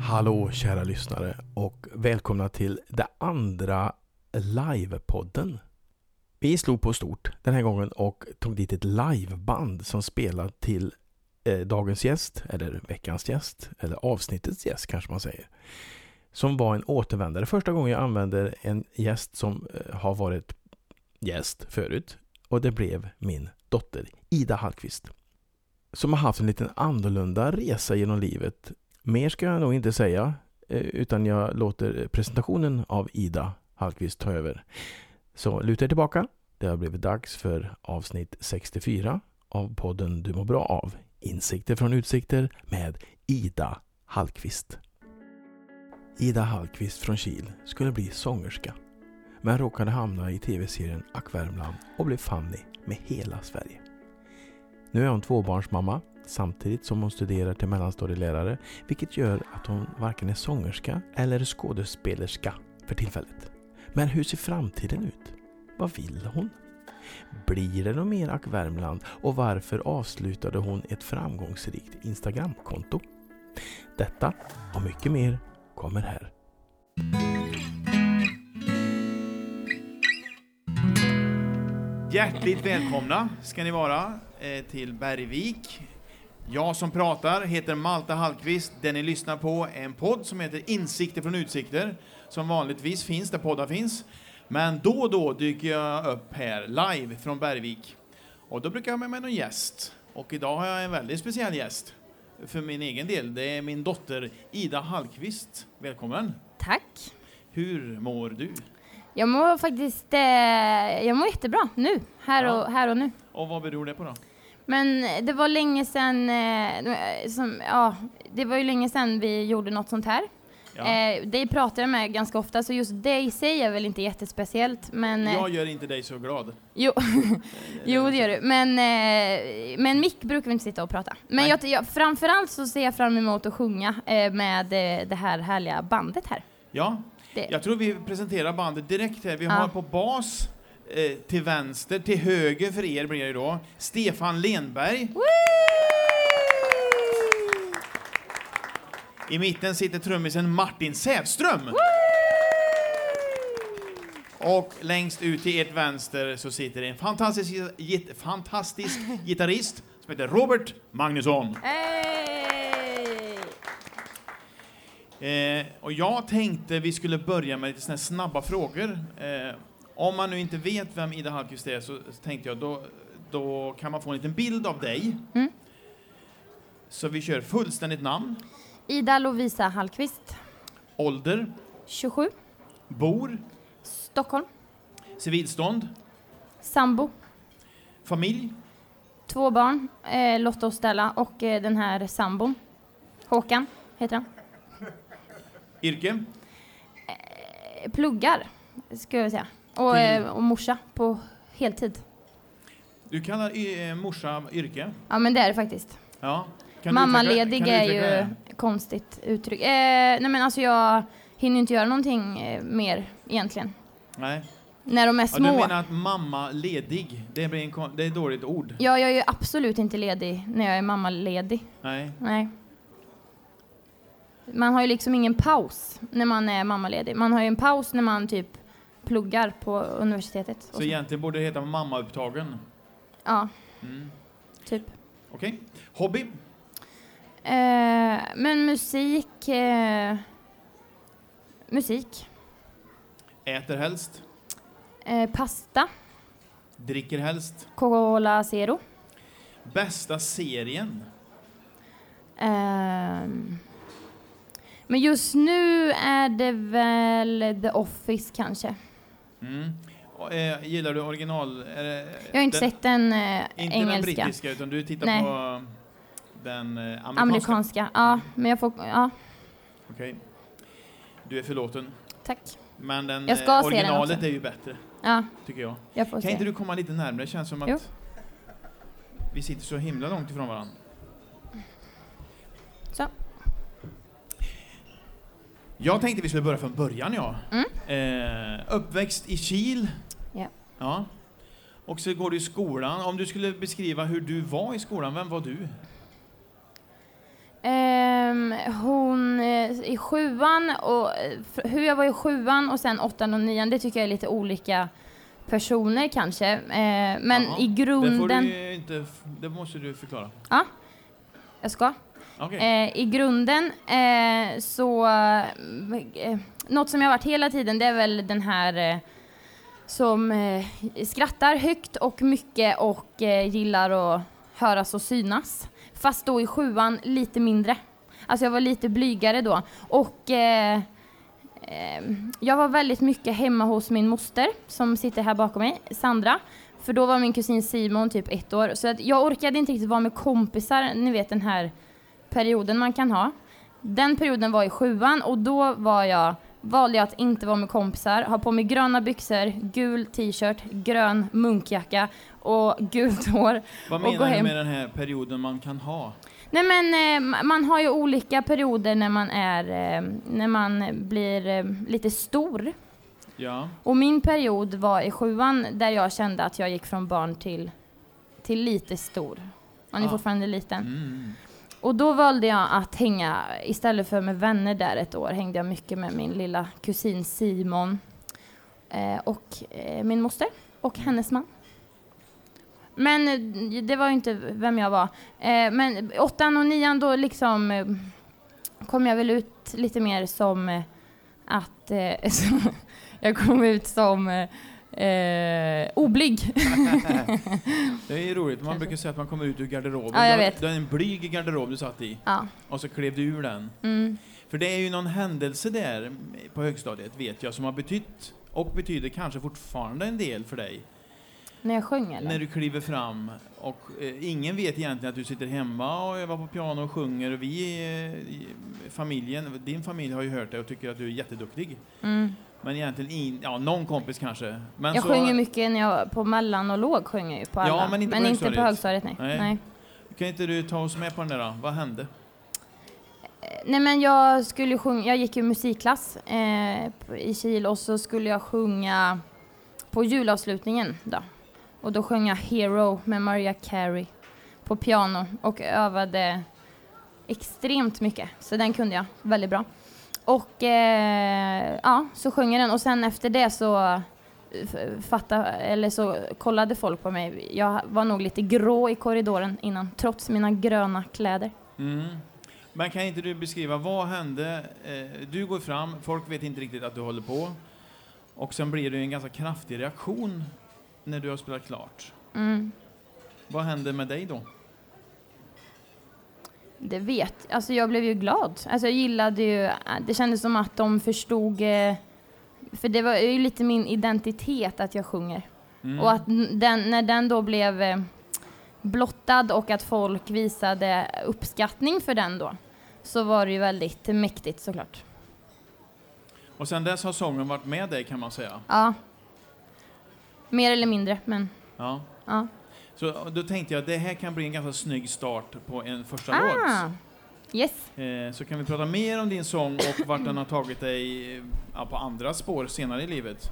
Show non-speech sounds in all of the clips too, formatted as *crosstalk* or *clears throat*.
Hallå kära lyssnare och välkomna till det andra livepodden. Vi slog på stort den här gången och tog dit ett liveband som spelar till eh, dagens gäst, eller veckans gäst, eller avsnittets gäst kanske man säger. Som var en återvändare. Första gången jag använder en gäst som eh, har varit gäst förut. Och det blev min dotter Ida Hallqvist. Som har haft en liten annorlunda resa genom livet Mer ska jag nog inte säga, eh, utan jag låter presentationen av Ida Hallqvist ta över. Så luta er tillbaka. Det har blivit dags för avsnitt 64 av podden Du mår bra av. Insikter från utsikter med Ida Hallqvist. Ida Hallqvist från Kil skulle bli sångerska, men råkade hamna i tv-serien Ack Värmland och blev Fanny med hela Sverige. Nu är hon tvåbarnsmamma samtidigt som hon studerar till mellanstadielärare vilket gör att hon varken är sångerska eller skådespelerska för tillfället. Men hur ser framtiden ut? Vad vill hon? Blir det något mer Ack Värmland och varför avslutade hon ett framgångsrikt Instagramkonto? Detta och mycket mer kommer här. Hjärtligt välkomna ska ni vara eh, till Bergvik. Jag som pratar heter Malta Hallqvist. Det ni lyssnar på är en podd som heter Insikter från utsikter, som vanligtvis finns där poddar finns. Men då och då dyker jag upp här live från Bergvik. Och då brukar jag ha med mig någon gäst. Och idag har jag en väldigt speciell gäst för min egen del. Det är min dotter Ida Hallqvist. Välkommen! Tack! Hur mår du? Jag mår faktiskt eh, jag mår jättebra nu, här, Ja. och, här och nu. Och vad beror det på då? Men det var länge sedan, eh, som, ja, det var ju länge sedan vi gjorde något sånt här. Ja. Eh, dig pratar jag med ganska ofta, så just det i sig är väl inte jättespeciellt. Men, eh, Jag gör inte dig så glad. jo, jo, det gör du. Men, eh, men Mick brukar vi inte sitta och prata. Men jag, jag, framförallt så ser jag fram emot att sjunga eh, med eh, det här härliga bandet här. Ja, Det. jag tror vi presenterar bandet direkt här. Vi Ja. har på bas eh, till vänster, till höger för er blir det då, Stefan Lenberg. I mitten sitter trummisen Martin Sävström. Och längst ut till ert vänster så sitter en fantastisk, fantastisk gitarrist som heter Robert Magnusson. Hey! Eh, och jag tänkte vi skulle börja med lite såna snabba frågor. Eh, om man nu inte vet vem Ida Hallqvist är så tänkte jag då, då kan man få en liten bild av dig. Mm. Så vi kör fullständigt namn, Ida Lovisa Hallqvist, ålder, 27, bor, Stockholm, civilstånd, sambo, familj, två barn, eh, Lotta och Stella och eh, den här sambon. Håkan heter han. Yrke, Eh, pluggar, ska jag säga. Och, Till- eh, och morsa på heltid. du kallar eh, morsa yrke. Ja men det är det faktiskt. Ja. Kan Mammaledig utveckla- är ju det? konstigt uttryck. Eh, nej men alltså jag hinner inte göra någonting mer egentligen. Nej. När de är Ja, små. du menar att mamma ledig, det, blir en, det är ett dåligt ord? Ja, jag är ju absolut inte ledig när jag är mammaledig. Nej. Nej. Man har ju liksom ingen paus när man är mammaledig. Man har ju en paus när man typ pluggar på universitetet. Så så. egentligen borde det heta mammaupptagen. Ja, Mm. typ. Okej. Hobby? Eh, men musik... Eh, musik. Äter helst? Eh, pasta. Dricker helst? Cola Zero. Bästa serien? Ehm, men just nu är det väl The Office kanske. Mm. Eh, gillar du original? Det, Jag har inte den, sett den eh, Inte den engelska. brittiska, utan du tittar Nej. på den eh, amerikanska? Amerikanska. Ja, men jag får... Ja, Okej. Du är förlåten. tack. Men den, Jag ska eh, se den originalet också. är ju bättre, Ja, tycker jag. jag Kan se. inte du komma lite närmare? Det känns som att Jo. vi sitter så himla långt ifrån varandra. Jag tänkte vi skulle börja från början, ja. Mm. Eh, uppväxt i Kil. Ja. ja. Och så går du i skolan. Om du skulle beskriva hur du var i skolan, vem var du? Ehm, hon eh, i sjuan och eh, hur jag var i sjuan och sen åttan och nian, det tycker jag är lite olika personer kanske. Eh, men Jaha, i Det, får grunden, du inte, det måste du förklara. jag ska. Okay. Eh, I grunden eh, så, eh, något som jag har varit hela tiden det är väl den här eh, som eh, skrattar högt och mycket och eh, gillar att höras och synas. Fast då i sjuan lite mindre. Alltså jag var lite blygare då. Och eh, eh, jag var väldigt mycket hemma hos min moster som sitter här bakom mig, Sandra. För då var min kusin Simon typ ett år. Så att jag orkade inte riktigt vara med kompisar, ni vet den här perioden man kan ha. Den perioden var i sjuan och då var jag, valde jag att inte vara med kompisar, ha på mig gröna byxor, gul t-shirt, grön munkjacka och gult *laughs* hår. Vad och menar du med den här perioden man kan ha? Nej men eh, ma- man har ju olika perioder när man är, eh, när man blir eh, lite stor. Ja. Och min period var i sjuan där jag kände att jag gick från barn till, till lite stor. Man är Ah. fortfarande liten. Mm. Och då valde jag att hänga, istället för med vänner där ett år, hängde jag mycket med min lilla kusin Simon eh, och eh, min moster och hennes man. Men eh, det var ju inte vem jag var. Eh, men åttan och nian då liksom eh, kom jag väl ut lite mer som eh, att eh, *laughs* jag kom ut som eh, eh, oblyg. *laughs* Det är ju roligt, man brukar säga att man kommer ut ur garderoben. Ja, jag vet. Du har en blyg garderob du satt i, ja. och så klev du ur den. Mm. För det är ju någon händelse där på högstadiet, vet jag, som har betytt och betyder kanske fortfarande en del för dig. När jag sjöng eller? När du kliver fram och eh, ingen vet egentligen att du sitter hemma och övar på piano och sjunger och vi, eh, familjen, din familj har ju hört det och tycker att du är jätteduktig. Mm. Men egentligen, in, ja någon kompis kanske. Men Jag så, sjunger mycket när jag, på mellan och låg sjöng jag ju på alla. Ja, men inte på högstadiet. på högstadiet, nej. Nej. nej. Kan inte du ta oss med på den där då? Vad hände? Nej men jag skulle sjunga, jag gick ju musikklass eh, i Kil och så skulle jag sjunga på julavslutningen då. Och då sjöng jag Hero med Maria Carey på piano och övade extremt mycket. Så den kunde jag väldigt bra. Och eh, ja, så sjöng jag den och sen efter det så f- fatta, eller så kollade folk på mig. Jag var nog lite grå i korridoren innan, trots mina gröna kläder. Mm. Men kan inte du beskriva, vad hände? Eh, du går fram, folk vet inte riktigt att du håller på. Och sen blir det en ganska kraftig reaktion när du har spelat klart. Mm. Vad hände med dig då? Det vet Alltså jag blev ju glad. Alltså jag gillade ju, det kändes som att de förstod, eh, för det var ju lite min identitet att jag sjunger. Mm. Och att den, när den då blev eh, blottad och att folk visade uppskattning för den då, så var det ju väldigt mäktigt såklart. och sen dess har sången varit med dig kan man säga. Ja. Mer eller mindre, men Ja. ja. Så då tänkte jag att det här kan bli en ganska snygg start på en första Ah, låt. yes. Eh, så kan vi prata mer om din sång och vart den har tagit dig eh, ja, på andra spår senare i livet.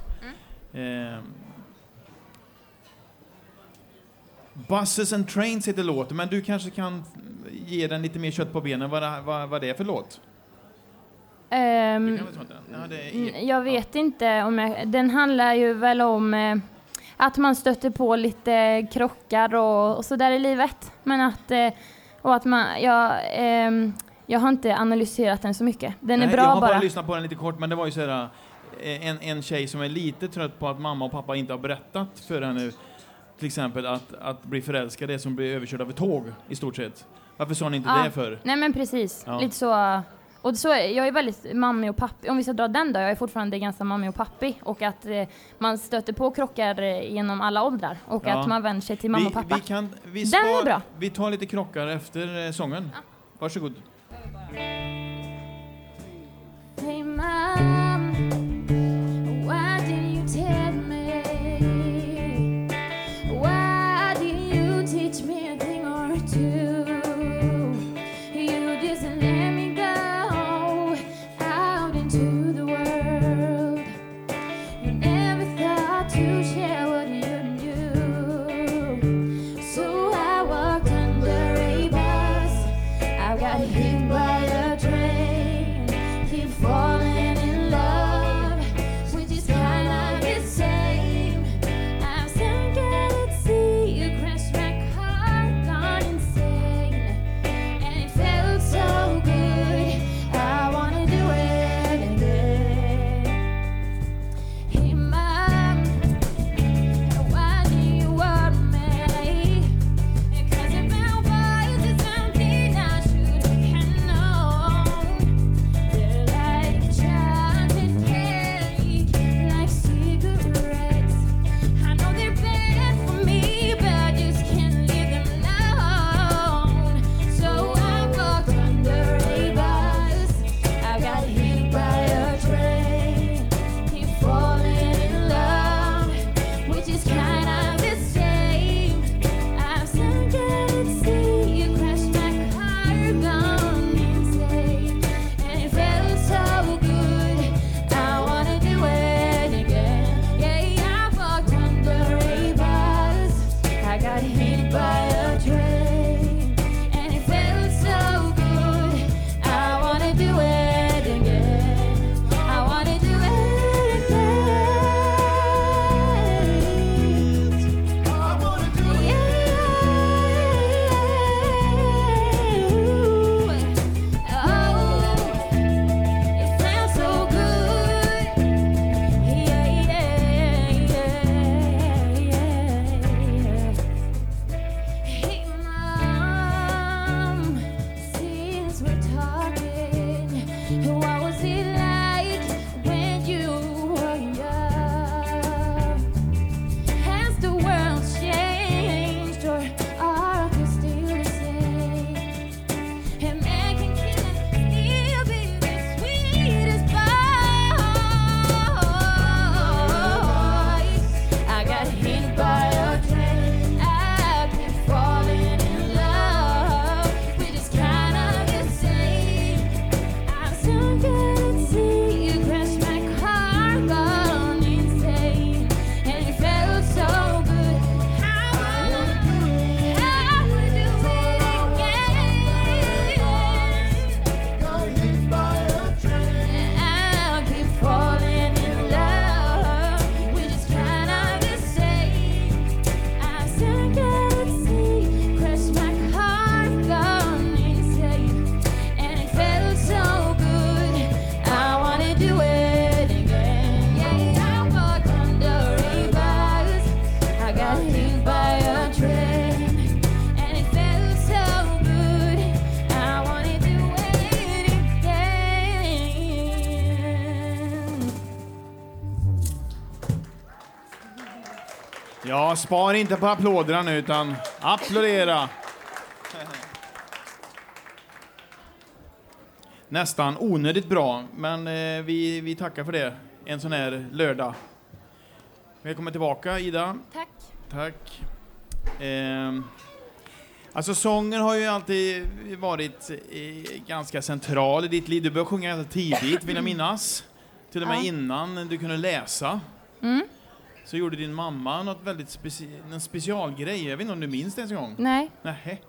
Eh, Buses and Trains heter låten, men du kanske kan ge den lite mer kött på benen vad, det- vad, vad det är för låt? Den. Ja, det är Mm, Jag vet inte om jag, den handlar ju väl om att man stöter på lite krockar och, och sådär i livet. Men att, eh, och att man, jag, ehm, jag har inte analyserat den så mycket. Den är Nej, bra jag har bara bara. lyssnat på den lite kort, men det var ju sådär eh, en, en tjej som är lite trött på att mamma och pappa inte har berättat för henne till exempel att, att bli förälskad är som att bli överkörd av ett tåg i stort sett. Varför sa ni inte Ja. det för? Nej men precis, Ja. lite så. Och så, jag är väldigt mammi och pappi, om vi ska dra den då, jag är fortfarande ganska mammi och pappi. Och att eh, man stöter på krockar eh, genom alla åldrar och Ja. att man vänder sig till mamma och vi, pappa. vi, kan, vi, Den spar, är bra. vi tar lite krockar efter eh, sången. Varsågod. Hey Ja, spar inte på applåderna nu, utan applådera. Nästan onödigt bra, men eh, vi, vi tackar för det en sån här lördag. Välkommen tillbaka, Ida. Tack. Tack. Ehm, alltså sången har ju alltid varit eh, ganska central i ditt liv. Du började sjunga ganska tidigt, vill jag minnas. Till och med Ja. innan du kunde läsa. Mm. Så gjorde din mamma något väldigt speci- en specialgrej. Jag vet inte om du minns det ens en gång? Nej, Nej.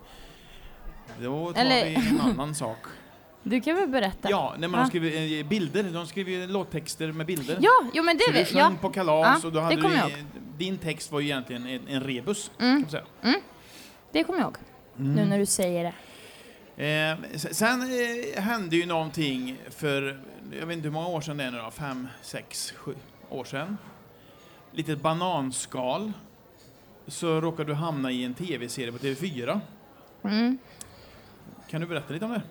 Då tar Eller- vi en annan sak. *laughs* du kan väl berätta? Ja, nej, men de Ja. skriver eh, bilder. De skriver ju låttexter med bilder. Ja, jo men det Så du vet sjöng jag. på kalas Ja, och då hade du, jag din text var ju egentligen en, en rebus. Mm. Kan man säga. Det kommer jag ihåg. Nu när du säger det. Eh, sen eh, hände ju någonting för, jag vet inte hur många år sedan det är nu då, fem, sex, sju år sedan. Litet bananskal. Så råkade du hamna i en tv-serie på TV4. Mm. Kan du berätta lite om det?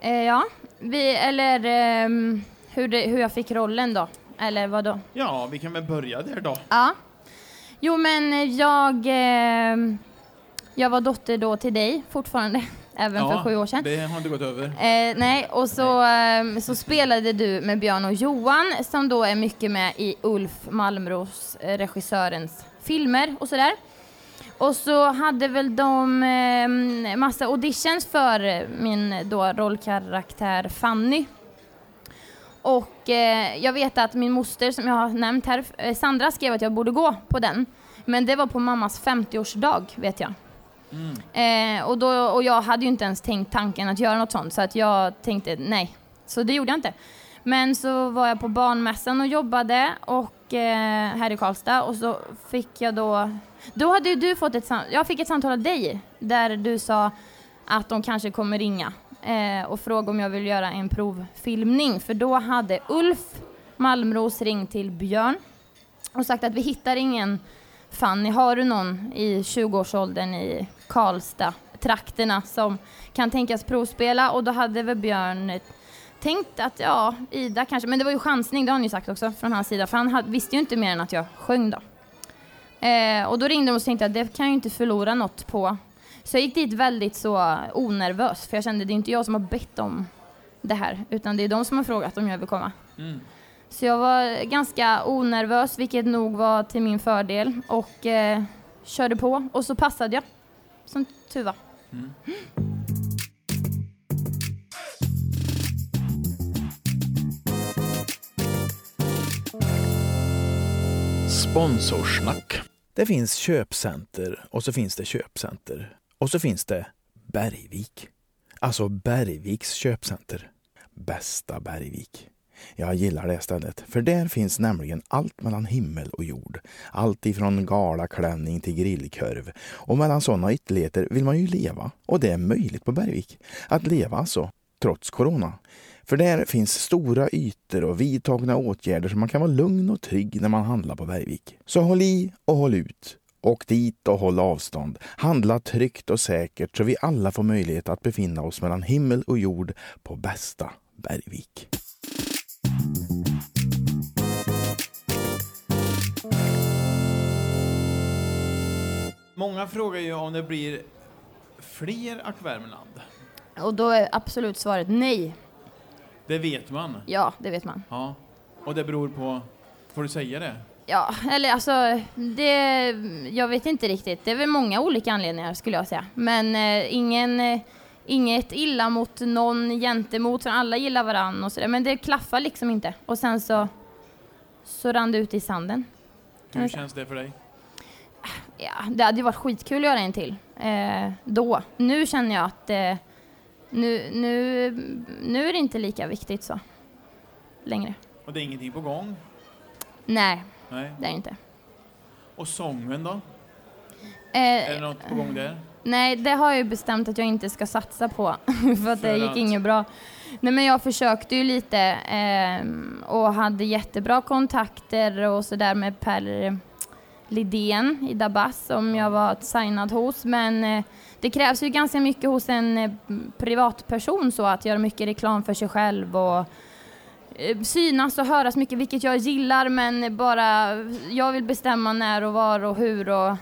Eh, ja, vi, eller ehm, hur, det, hur jag fick rollen då. Eller vad då? Ja, vi kan väl börja där då. Ja. Jo men jag, ehm, jag var dotter då till dig fortfarande, även ja, för sju år sedan. Det har inte gått över. Eh, nej, och så, ehm, så spelade du med Björn och Johan som då är mycket med i Ulf Malmros, eh, regissörens filmer och sådär. Och så hade väl de eh, massa auditions för eh, min då rollkaraktär Fanny. Och eh, jag vet att min moster som jag har nämnt här, eh, Sandra, skrev att jag borde gå på den. Men det var på mammas 50-årsdag, vet jag. Eh, och, då, och jag hade ju inte ens tänkt tanken att göra något sånt, så att jag tänkte nej. Så det gjorde jag inte. Men så var jag på barnmässan och jobbade och, eh, här i Karlstad och så fick jag då... Då hade ju du fått ett samtal. Jag fick ett samtal av dig där du sa att de kanske kommer ringa eh, och fråga om jag vill göra en provfilmning. För då hade Ulf Malmros ringt till Björn och sagt att vi hittar ingen Fanny, har du någon i 20-årsåldern i Karlstad, trakterna som kan tänkas provspela? Och då hade väl Björn tänkt att ja, Ida kanske, men det var ju chansning, det har han ju sagt också från hans sida, för han visste ju inte mer än att jag sjöng då. Eh, och då ringde de och tänkte att det kan jag ju inte förlora något på. Så jag gick dit väldigt så onervös, för jag kände det är inte jag som har bett om det här, utan det är de som har frågat om jag vill komma. Mm. Så jag var ganska onervös, vilket nog var till min fördel, och eh, körde på. Och så passade jag, som tur var. Sponsorsnack. Det finns köpcenter och så finns det köpcenter. Och så finns det Bergvik. Alltså Bergviks köpcenter. Bästa Bergvik. Jag gillar det stället, för där finns nämligen allt mellan himmel och jord. Allt ifrån galaklänning till grillkorv. Och mellan sådana ytterligheter vill man ju leva. Och det är möjligt på Bergvik. Att leva alltså, trots corona. För där finns stora ytor och vidtagna åtgärder så man kan vara lugn och trygg när man handlar på Bergvik. Så håll i och håll ut. Åk dit och håll avstånd. Handla tryggt och säkert så vi alla får möjlighet att befinna oss mellan himmel och jord på bästa Bergvik. Många frågar ju om det blir fler Ack Värmland. Och då är absolut svaret nej. Det vet man. Ja, det vet man. Ja. Och det beror på... Får du säga det? Ja, eller alltså, det, jag vet inte riktigt. Det är väl många olika anledningar skulle jag säga. Men eh, ingen, eh, inget illa mot någon gentemot, för alla gillar varann och sådär. Men det klaffar liksom inte. Och sen så, så rann det ut i sanden. Hur känns det för dig? Ja, det hade ju varit skitkul att göra en till. Eh, då. Nu känner jag att eh, nu, nu, nu är det inte lika viktigt så. Längre. Och det är ingenting på gång? Nej, Nej. det är det inte. Och sången då? Eh, Är det något på gång där? Nej, det har jag ju bestämt att jag inte ska satsa på, *laughs* för att det För gick att? inget bra. Nej, men jag försökte ju lite ehm, och hade jättebra kontakter och sådär med Per Lidén i Dabas som jag var signad hos, men eh, det krävs ju ganska mycket hos en eh, privatperson så att göra mycket reklam för sig själv och eh, synas och höras mycket, vilket jag gillar, men bara jag vill bestämma när och var och hur och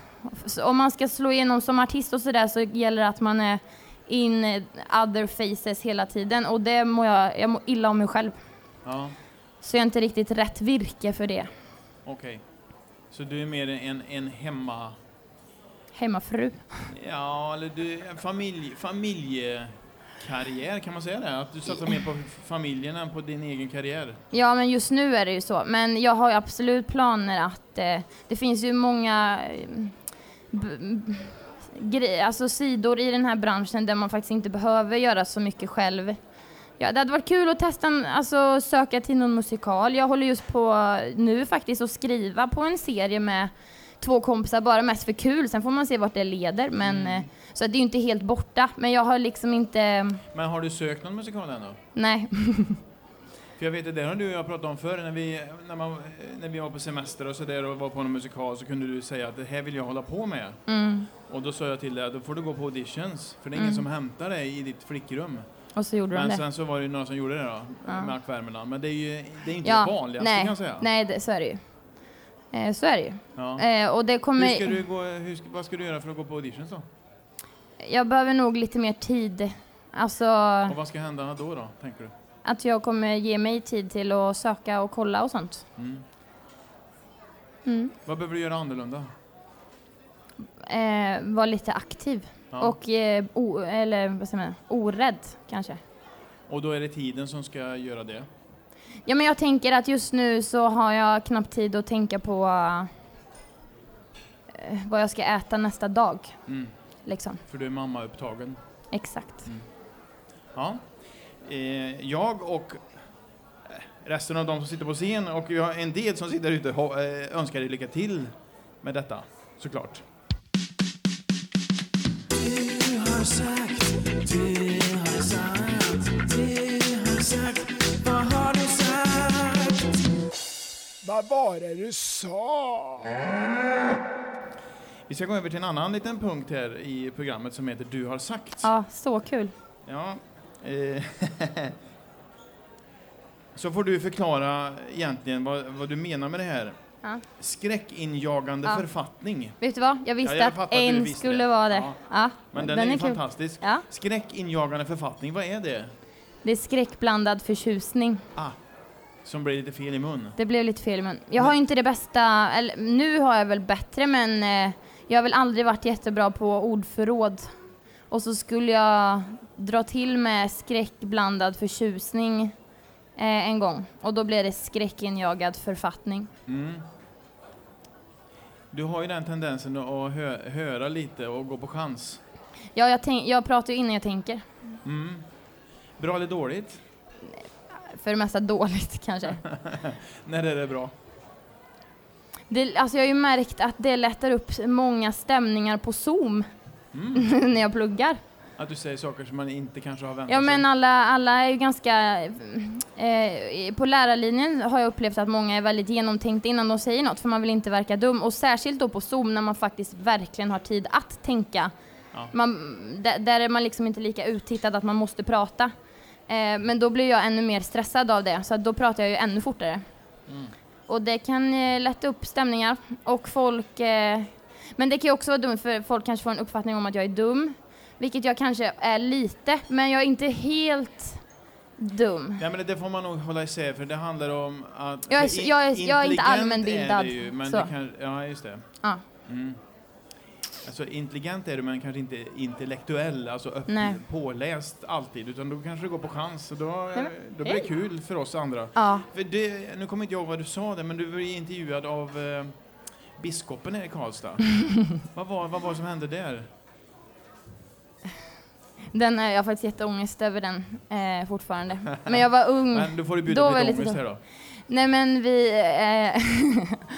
om man ska slå igenom som artist och sådär så gäller det att man är in other faces hela tiden och det mår jag, jag mår illa om mig själv. Ja, Så jag är inte riktigt rätt virke för det. okej. Så du är mer en, en hemma... Hemmafru. Ja, eller du, en familj, familjekarriär, kan man säga det? Att du satsar mer på familjen än på din egen karriär? Ja, men just nu är det ju så. Men jag har ju absolut planer att eh, det finns ju många eh, b- b- gre- alltså sidor i den här branschen där man faktiskt inte behöver göra så mycket själv. Ja, det hade varit kul att testa, alltså söka till någon musikal. Jag håller just på nu faktiskt att skriva på en serie med två kompisar, bara mest för kul. Sen får man se vart det leder. Men, Mm. eh, Så att det är ju inte helt borta. Men jag har liksom inte, Men har du sökt någon musikal än då? nej. *laughs* För jag vet att det har du och jag pratat om förr, när vi, när, man, när vi var på semester och sådär och var på en musikal så kunde du säga att det här vill jag hålla på med. Mm. Och då sa jag till dig att då får du gå på auditions, för det är ingen Mm. som hämtar dig i ditt flickrum. Och så gjorde de Men det. sen så var det ju några som gjorde det då, Ja. med ackvärmerna. Men det är ju det är inte Ja, det vanligaste nej, kan jag säga. Nej, det, så är det ju. Eh, så är det ju. Ja. Eh, och det kommer... Hur ska du gå, hur vad ska du göra för att gå på auditions då? Jag behöver nog lite mer tid. Alltså Och vad ska hända då, då tänker du? att jag kommer ge mig tid till att söka och kolla och sånt. Mm. Mm. Vad behöver du göra annorlunda? Eh, Vara lite aktiv. Ja. Och, eh, o, eller vad säger man, orädd kanske. och då är det tiden som ska göra det? Ja men jag tänker att just nu så har jag knappt tid att tänka på eh, vad jag ska äta nästa dag. Mm. Liksom. För du är mammaupptagen? Exakt. Ja. Eh, jag och eh, resten av de som sitter på scen och en del som sitter ute ha- eh, önskar dig lycka till med detta, såklart. Vad var det du sa? Vi ska gå över till en annan liten punkt här i programmet som heter Du har sagt. Ja, så kul. Ja. Eh, *laughs* så får du förklara egentligen vad, vad du menar med det här. Ja. Skräckinjagande Ja. författning. Vet du vad? Jag visste Ja, jag att en skulle det. vara det. Ja. Men den, är, ju kul. fantastisk. Ja. Skräckinjagande författning, vad är det? Det är skräckblandad förtjusning. Ah, som blir lite fel i mun. Det blev lite fel men jag har ju inte det bästa, eller nu har jag väl bättre men eh, jag har väl aldrig varit jättebra på ordförråd. Och så skulle jag dra till med skräckblandad förtjusning eh, en gång och då blev det skräckinjagad författning. Mm. Du har ju den tendensen att hö höra lite och gå på chans. Ja, jag, jag pratar ju innan jag tänker. Mm. Bra eller dåligt? För det mesta dåligt *laughs* kanske. *laughs* När är det bra? Det, alltså jag har ju märkt att det lättar upp många stämningar på Zoom Mm. *laughs* när jag pluggar. Att du säger saker som man inte kanske har väntat Ja men sig. alla, alla är ju ganska... Eh, på lärarlinjen har jag upplevt att många är väldigt genomtänkta innan de säger något för man vill inte verka dum och särskilt då på Zoom när man faktiskt verkligen har tid att tänka. Ja. Man, där, är man liksom inte lika uttittad att man måste prata. Eh, men då blir jag ännu mer stressad av det så då pratar jag ju ännu fortare. Mm. Och det kan eh, lätta upp stämningar och folk... Eh, men det kan ju också vara dumt för folk kanske får en uppfattning om att jag är dum. Vilket jag kanske är lite, men jag är inte helt dum. Ja, men det- får man nog hålla isär för det handlar om att... Jag är- jag är- jag är inte allmänbildad, Är det ju, men så. det kan, ja, just det. Ja. Mm. Alltså intelligent är du men kanske inte intellektuell, alltså upp, Nej. påläst alltid, utan då kanske det går på chans och då, då blir det kul för oss andra. Ja. För det, nu kommer inte jag ihåg vad du sa där, men du var ju intervjuad av eh, biskopen här i Karlstad. *laughs* vad, var, vad var det som hände där? Den, är- jag har faktiskt jätteångest över den eh, fortfarande. *laughs* Men jag var ung. Men då får du Då bjuda var på lite ångest här då. Nej men vi, eh,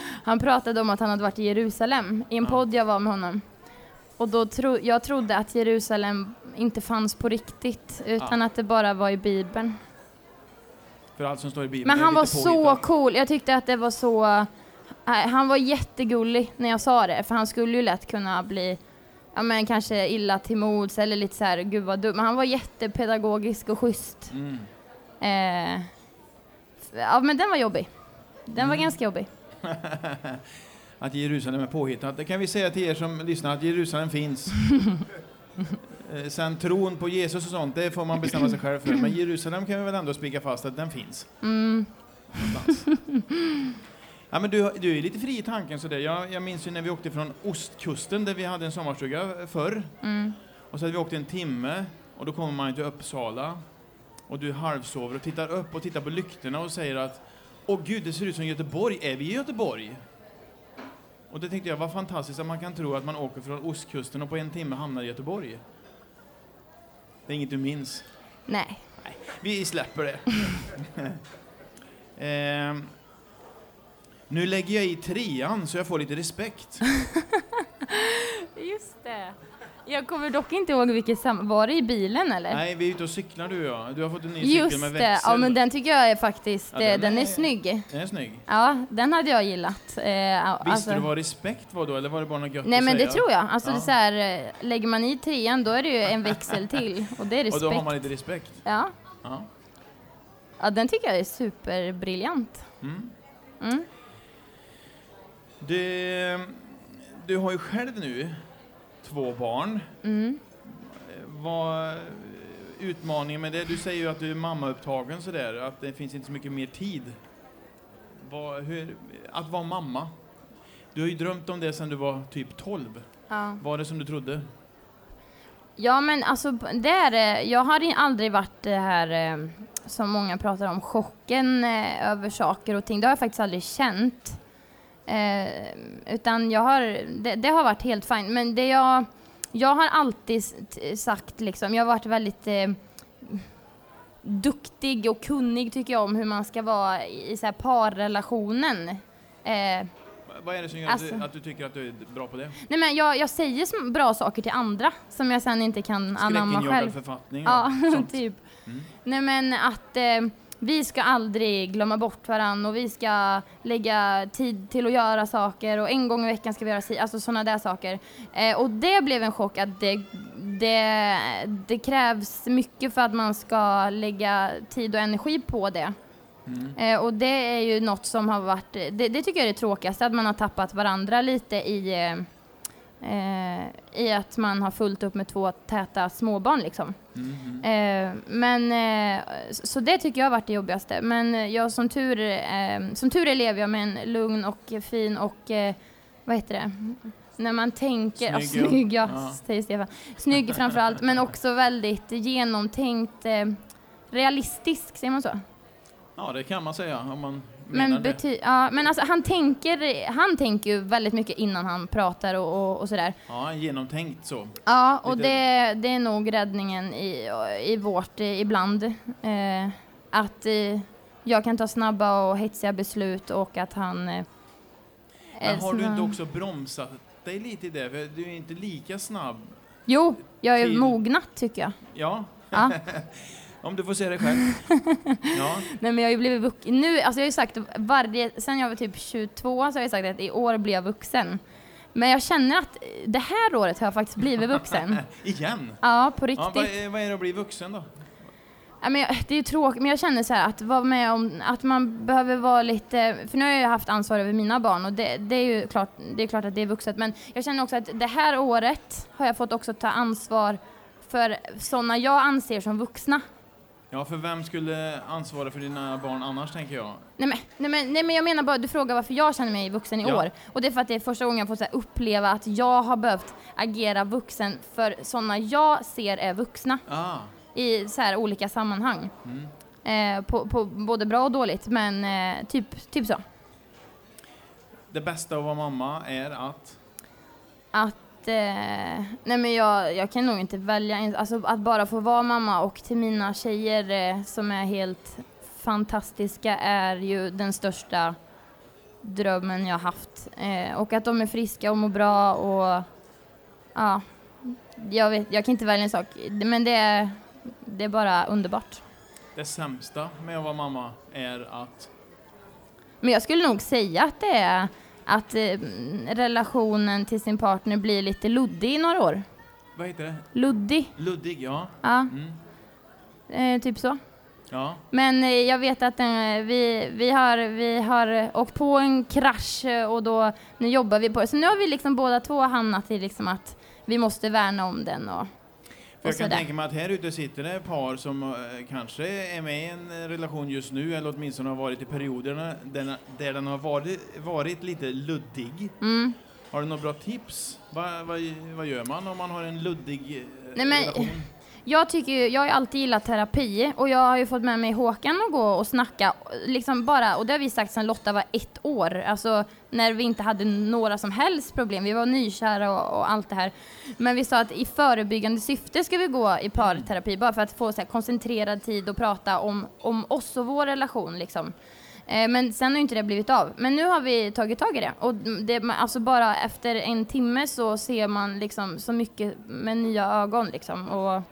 *laughs* han pratade om att han hade varit i Jerusalem i en Ja. podd jag var med honom. Och då tro, jag trodde att Jerusalem inte fanns på riktigt utan att det bara var i Bibeln. För allt som står i Bibeln Men han var så cool, jag tyckte att det var så... eh, Han var jättegullig när jag sa det, för han skulle ju lätt kunna bli Ja men kanske illa till mods eller lite så här, gud vad dum. Men han var jättepedagogisk och schysst. Mm. Eh, ja men den var jobbig. Den var Mm. ganska jobbig. *laughs* Att Jerusalem är påhittat. Det kan vi säga till er som lyssnar, att Jerusalem finns. *laughs* Eh, Sen tron på Jesus och sånt, det får man bestämma sig själv för. Men Jerusalem kan vi väl ändå spika fast att den finns. Mm. *laughs* Ja, men du, du är lite fri i tanken sådär. Jag, jag minns ju när vi åkte från ostkusten där vi hade en sommarstuga förr. Mm. Och så hade vi åkt en timme och då kommer man till Uppsala och du halvsover och tittar upp och tittar på lyktorna och säger att Åh gud, det ser ut som Göteborg. Är vi i Göteborg? Och det tänkte jag var fantastiskt att man kan tro att man åker från ostkusten och på en timme hamnar i Göteborg. Det är inget du minns. Nej. Vi släpper det. *laughs* Ehm, nu lägger jag i trean så jag får lite respekt. *laughs* Just det. Jag kommer dock inte ihåg vilket sam... Var det i bilen eller? Nej, vi är ute och cyklar du och jag. Du har fått en ny cykel Just med det, växel. ja men den tycker jag är faktiskt, Ja, eh, den den, är, är- snygg. Den är snygg. Ja, den hade jag gillat. Eh, ja, Visste alltså- du vad respekt var då, eller var det bara något gött Nej att men säga? det tror jag. Alltså Ja. det är så här, eh, lägger man i trean då är det ju en växel till och det är *laughs* Och respekt. då har man lite respekt. Ja. Ja. ja, den tycker jag är superbriljant. Mm. Mm. Det, du har ju själv nu två barn. Mm. Vad utmaningen med det? Du säger ju att du är mammaupptagen sådär, att det finns inte så mycket mer tid. Vad, hur, att vara mamma. Du har ju drömt om det sedan du var typ 12. Ja. Var det som du trodde? ja men alltså det är, jag har aldrig varit det här eh, som många pratar om, chocken eh, över saker och ting. Det har jag faktiskt aldrig känt. Eh, utan jag har, det, det har varit helt fint. Men det jag, jag har alltid sagt liksom, jag har varit väldigt eh, duktig och kunnig tycker jag om hur man ska vara i, i så här parrelationen. Eh, Va- Vad är det som gör Alltså- att, du, att du tycker att du är bra på det? nej men jag, jag säger bra saker till andra som jag sen inte kan anamma Skräckinjagad själv. författning? Ja, *laughs* typ. Mm. Nej men att eh, vi ska aldrig glömma bort varandra och vi ska lägga tid till att göra saker och en gång i veckan ska vi göra si, alltså sådana där saker. Eh, och det blev en chock att det, det, det krävs mycket för att man ska lägga tid och energi på det. Mm. Eh, och det är ju något som har varit, det, det tycker jag är det tråkigaste, att man har tappat varandra lite i, eh, eh, i att man har fullt upp med två täta småbarn liksom. Mm. Eh, men, eh, så det tycker jag har varit det jobbigaste. Men jag som tur, eh, som tur är lever jag med en lugn och fin och, eh, vad heter det? När man tänker, Snygg, ja. snygg ja, Ja. säger Stefan. Snygg framförallt, men också väldigt genomtänkt, eh, realistisk, säger man så? Ja, det kan man säga om man Men, bety- ja, men alltså han tänker, han tänker ju väldigt mycket innan han pratar och, och, och sådär. Ja, genomtänkt så. Ja, och Lite- det, det är nog räddningen i, i vårt eh, ibland. Eh, att eh, jag kan ta snabba och hetsiga beslut och att han... Eh, Men har du inte också bromsat dig lite i det? För du är inte lika snabb. Jo, jag är till- mognat tycker jag. Ja, Ja. *laughs* om du får se det själv. *laughs* Ja, Nej, men jag har ju blivit vuxen. Nu, alltså jag har ju sagt varje, sen jag var typ 22 så har jag sagt att i år blir jag vuxen. Men jag känner att det här året har jag faktiskt blivit vuxen. *laughs* igen. Ja, på Ja, riktigt. vad, är, vad är det att bli vuxen då? Ja, men jag, det är ju tråkigt, men jag känner så här att vara med om att man behöver vara lite, för nu har jag ju haft ansvar över mina barn och det, det är ju klart, det är klart att det är vuxet, men jag känner också att det här året har jag fått också ta ansvar för sådana jag anser som vuxna. Ja, för vem skulle ansvara för dina barn annars, tänker jag? Nej men, nej, men, nej men jag menar bara, du frågar varför jag känner mig vuxen i Ja. år. Och det är för att det är första gången jag får så här uppleva att jag har behövt agera vuxen för sådana jag ser är vuxna Ah, i så här olika sammanhang. mm. Eh, på, på både bra och dåligt, men eh, typ, typ så. Det bästa att vara mamma är att... Att, eh, nej men jag, jag kan nog inte välja, alltså att bara få vara mamma och till mina tjejer eh, som är helt fantastiska är ju den största drömmen jag haft. Eh, och att de är friska och mår bra och ja, jag vet, jag kan inte välja en sak, men det är, det är bara underbart. Det sämsta med att vara mamma är att... Men jag skulle nog säga att det är att eh, relationen till sin partner blir lite luddig i några år. Vad heter det? Luddig, Luddig, ja. ja, Mm. eh, typ så. Ja. Men eh, jag vet att eh, vi, vi, har, vi har åkt på en krasch eh, och då, nu jobbar vi på det. Så nu har vi liksom båda två hamnat i liksom att vi måste värna om den och, jag kan tänka mig att här ute sitter det par som eh, kanske är med i en eh, relation just nu, eller åtminstone har varit i perioderna där, där den har varit, varit lite luddig. Mm. Har du några bra tips? Vad, vad, vad gör man om man har en luddig eh, Nej, men- relation? Jag tycker ju, jag har ju alltid gillat terapi och jag har ju fått med mig Håkan att gå och snacka, liksom bara, och det har vi sagt sedan Lotta var ett år, alltså när vi inte hade några som helst problem, vi var nykära och, och allt det här. Men vi sa att i förebyggande syfte ska vi gå i parterapi, bara för att få så här, koncentrerad tid och prata om, om oss och vår relation liksom. Eh, Men sen har inte det blivit av. Men nu har vi tagit tag i det. Och det, alltså bara efter en timme så ser man liksom så mycket med nya ögon liksom. Och,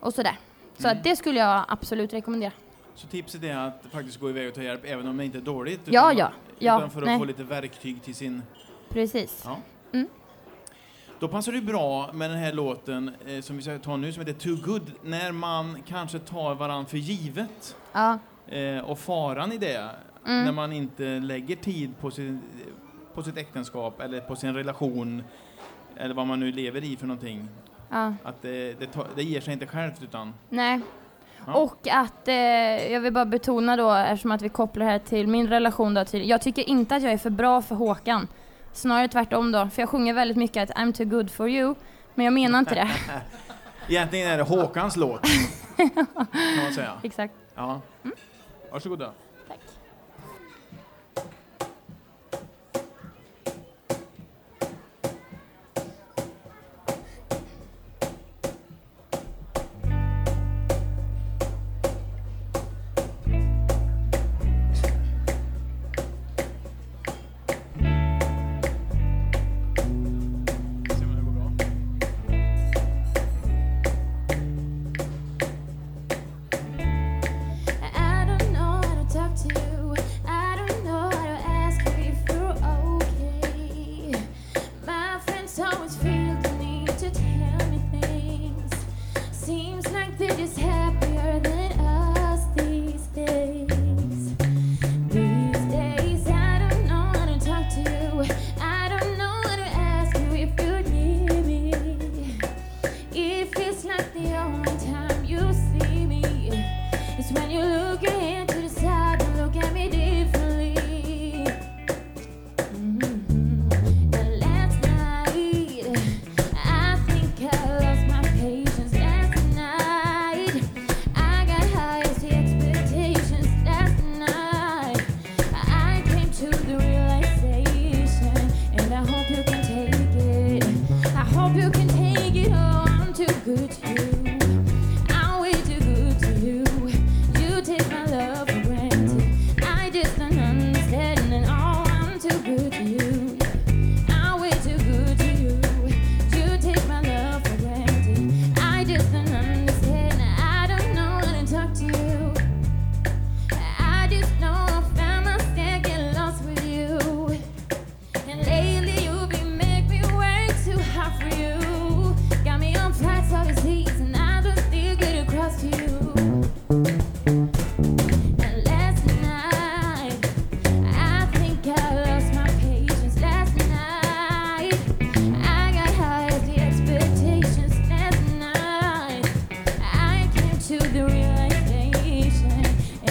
och sådär. Så Mm. att det skulle jag absolut rekommendera. Så tipset är att faktiskt gå iväg och ta hjälp även om det inte är dåligt? Ja, utan, ja. Ja, utan för att nej. få lite verktyg till sin... Precis. Ja. Mm. Då passar det bra med den här låten eh, som vi ska ta nu som heter Too Good, när man kanske tar varann för givet. Ja. Eh, och faran i det, Mm. när man inte lägger tid på, sin, på sitt äktenskap eller på sin relation, eller vad man nu lever i för någonting. Ja. Att det, det, tar, det ger sig inte självt utan... Nej. Ja. Och att, eh, jag vill bara betona då, eftersom att vi kopplar det här till min relation då, till, jag tycker inte att jag är för bra för Håkan. Snarare tvärtom då, för jag sjunger väldigt mycket att I'm too good for you, men jag menar inte det. *laughs* Egentligen är det Håkans låt, *laughs* kan man säga. Exakt. Ja. Varsågoda.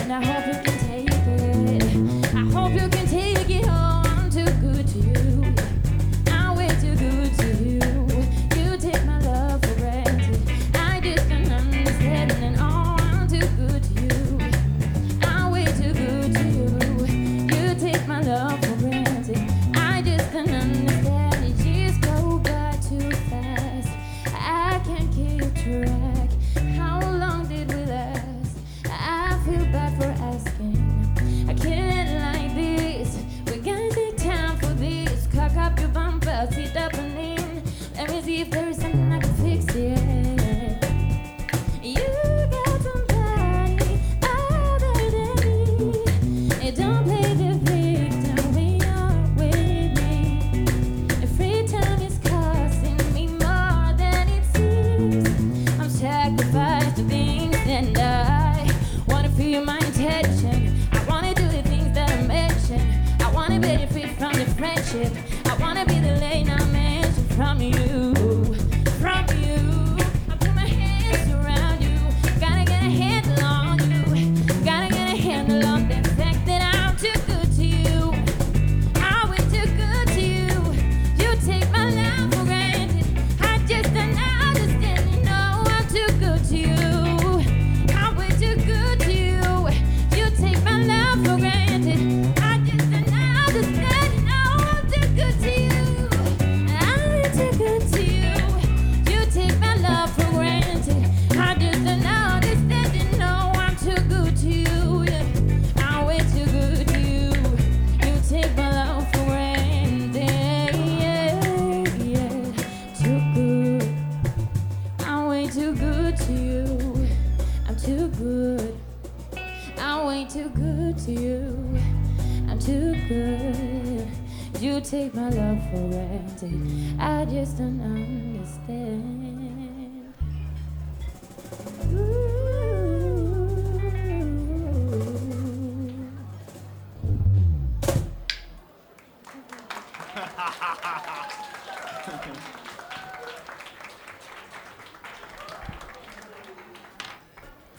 And I hope you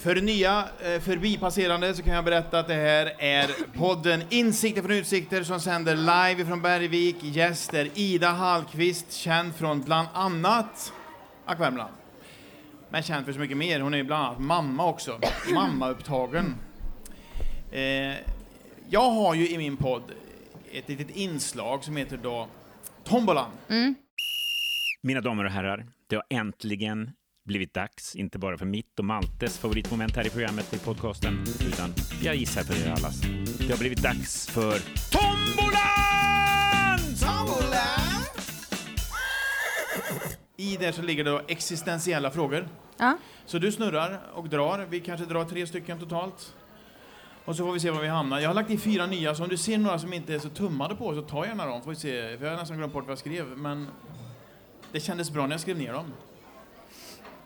För nya eh, förbipasserande så kan jag berätta att det här är podden Insikter från utsikter som sänder live från Bergvik. Gäst är Ida Hallqvist, känd från bland annat Ack Värmland. Men känd för så mycket mer. Hon är ju bland annat mamma också. Mammaupptagen. Eh, jag har ju i min podd ett litet inslag som heter då Tombolan. Mina damer och herrar, det har äntligen blivit dags, inte bara för mitt och Maltes favoritmoment här i programmet i podcasten, utan jag gissar för er allas. Det har blivit dags för Tombolan! I det så ligger det då existentiella frågor. Ja. Så du snurrar och drar. Vi kanske drar tre stycken totalt. Och så får vi se var vi hamnar. Jag har lagt in fyra nya, så om du ser några som inte är så tummade på så ta gärna dem. Får vi se. För jag har nästan glömt bort vad jag skrev, men det kändes bra när jag skrev ner dem.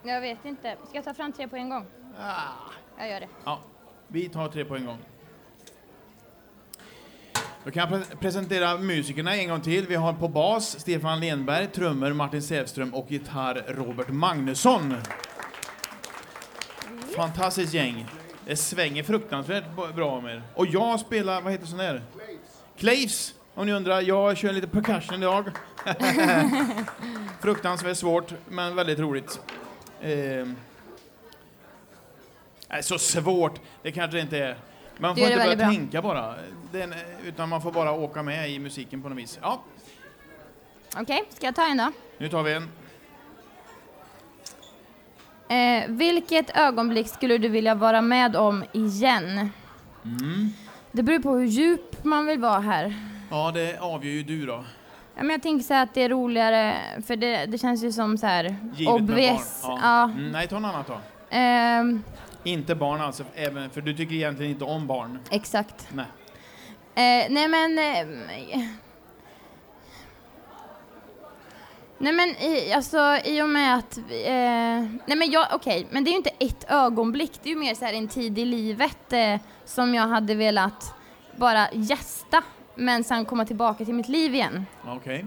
Jag vet inte. Ska jag ta fram tre på en gång? Jag gör det. Ja, vi tar tre på en gång. Då kan jag pre- presentera musikerna en gång till. Vi har på bas Stefan Lenberg, trummor Martin Sävström och gitarr Robert Magnusson. Fantastiskt gäng. Det svänger fruktansvärt bra om er. Och jag spelar, vad heter sån där? Claves. Om ni undrar, jag kör lite percussion idag. *laughs* Fruktansvärt svårt, men väldigt roligt. Nej, så svårt, det kanske inte är. Man får inte börja väldigt tänka bara, Den, utan man får bara åka med i musiken på något vis. Ja, Okej, ska jag ta en då? nu tar vi en. Eh, vilket ögonblick skulle du vilja vara med om igen? Det beror på hur djup man vill vara här. Ja, det avgör ju du då. Ja, men jag tänker så här att det är roligare, för det, det känns ju som så här Givet med obvious. barn. Ja. Mm, nej, ta något annat då. Ehm, Inte barn alltså, även, för du tycker egentligen inte om barn. exakt. Nej. Eh, nej men... Eh, nej men i, alltså i och med att... Eh, nej men jag, okej, men det är ju inte ett ögonblick. Det är ju mer så här en tid i livet eh, som jag hade velat bara gästa men sen komma tillbaka till mitt liv igen. Okej.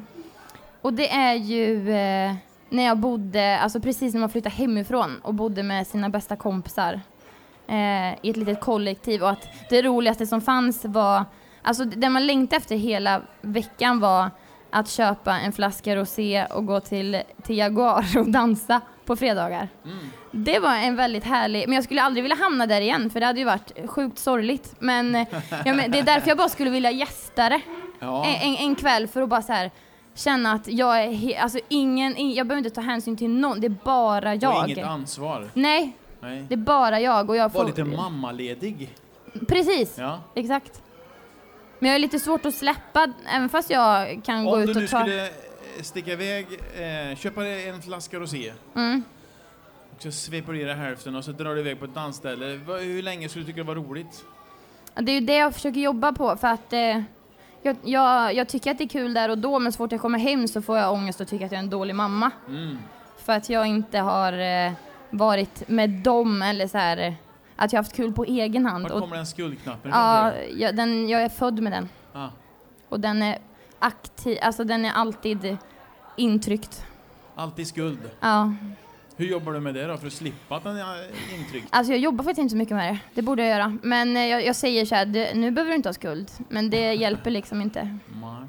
Och det är ju eh, när jag bodde, alltså precis när man flyttade hemifrån och bodde med sina bästa kompisar eh, i ett litet kollektiv och att det roligaste som fanns var, alltså det man längtade efter hela veckan var att köpa en flaska rosé och gå till, till Jaguar och dansa på fredagar. Det var en väldigt härlig, men jag skulle aldrig vilja hamna där igen för det hade ju varit sjukt sorgligt. Men, eh, ja, men det är därför jag bara skulle vilja gästa det Ja. en, en, kväll för att bara så här känna att jag är he- alltså ingen, ing- jag behöver inte ta hänsyn till någon, det är bara Och jag. inget ansvar. Nej, Nej. det är bara jag och jag Var får... lite mammaledig. Precis, Ja. exakt. Men jag är lite svårt att släppa, även fast jag kan gå Om ut du nu och ta... skulle eh, sticka iväg, eh, köpa en flaska rosé. Mm. Så sveper du i dig hälften och så drar du iväg på ett dansställe. Hur länge skulle du tycka det var roligt? Det är ju det jag försöker jobba på för att eh, jag, jag, jag tycker att det är kul där och då men så fort jag kommer hem så får jag ångest och tycker att jag är en dålig mamma. Mm. För att jag inte har eh, varit med dem eller så här eh, att jag har haft kul på egen hand. Och, kommer den skuldknappen ja, jag, den, jag är född med den. Ah. Och den är aktiv, alltså den är alltid intryckt. Alltid skuld. Ja. Hur jobbar du med det då för att slippa den är intryckt? Alltså jag jobbar faktiskt inte så mycket med det. Det borde jag göra. Men eh, jag, jag säger så här, det, nu behöver du inte ha skuld. Men det *laughs* hjälper liksom inte. Nej.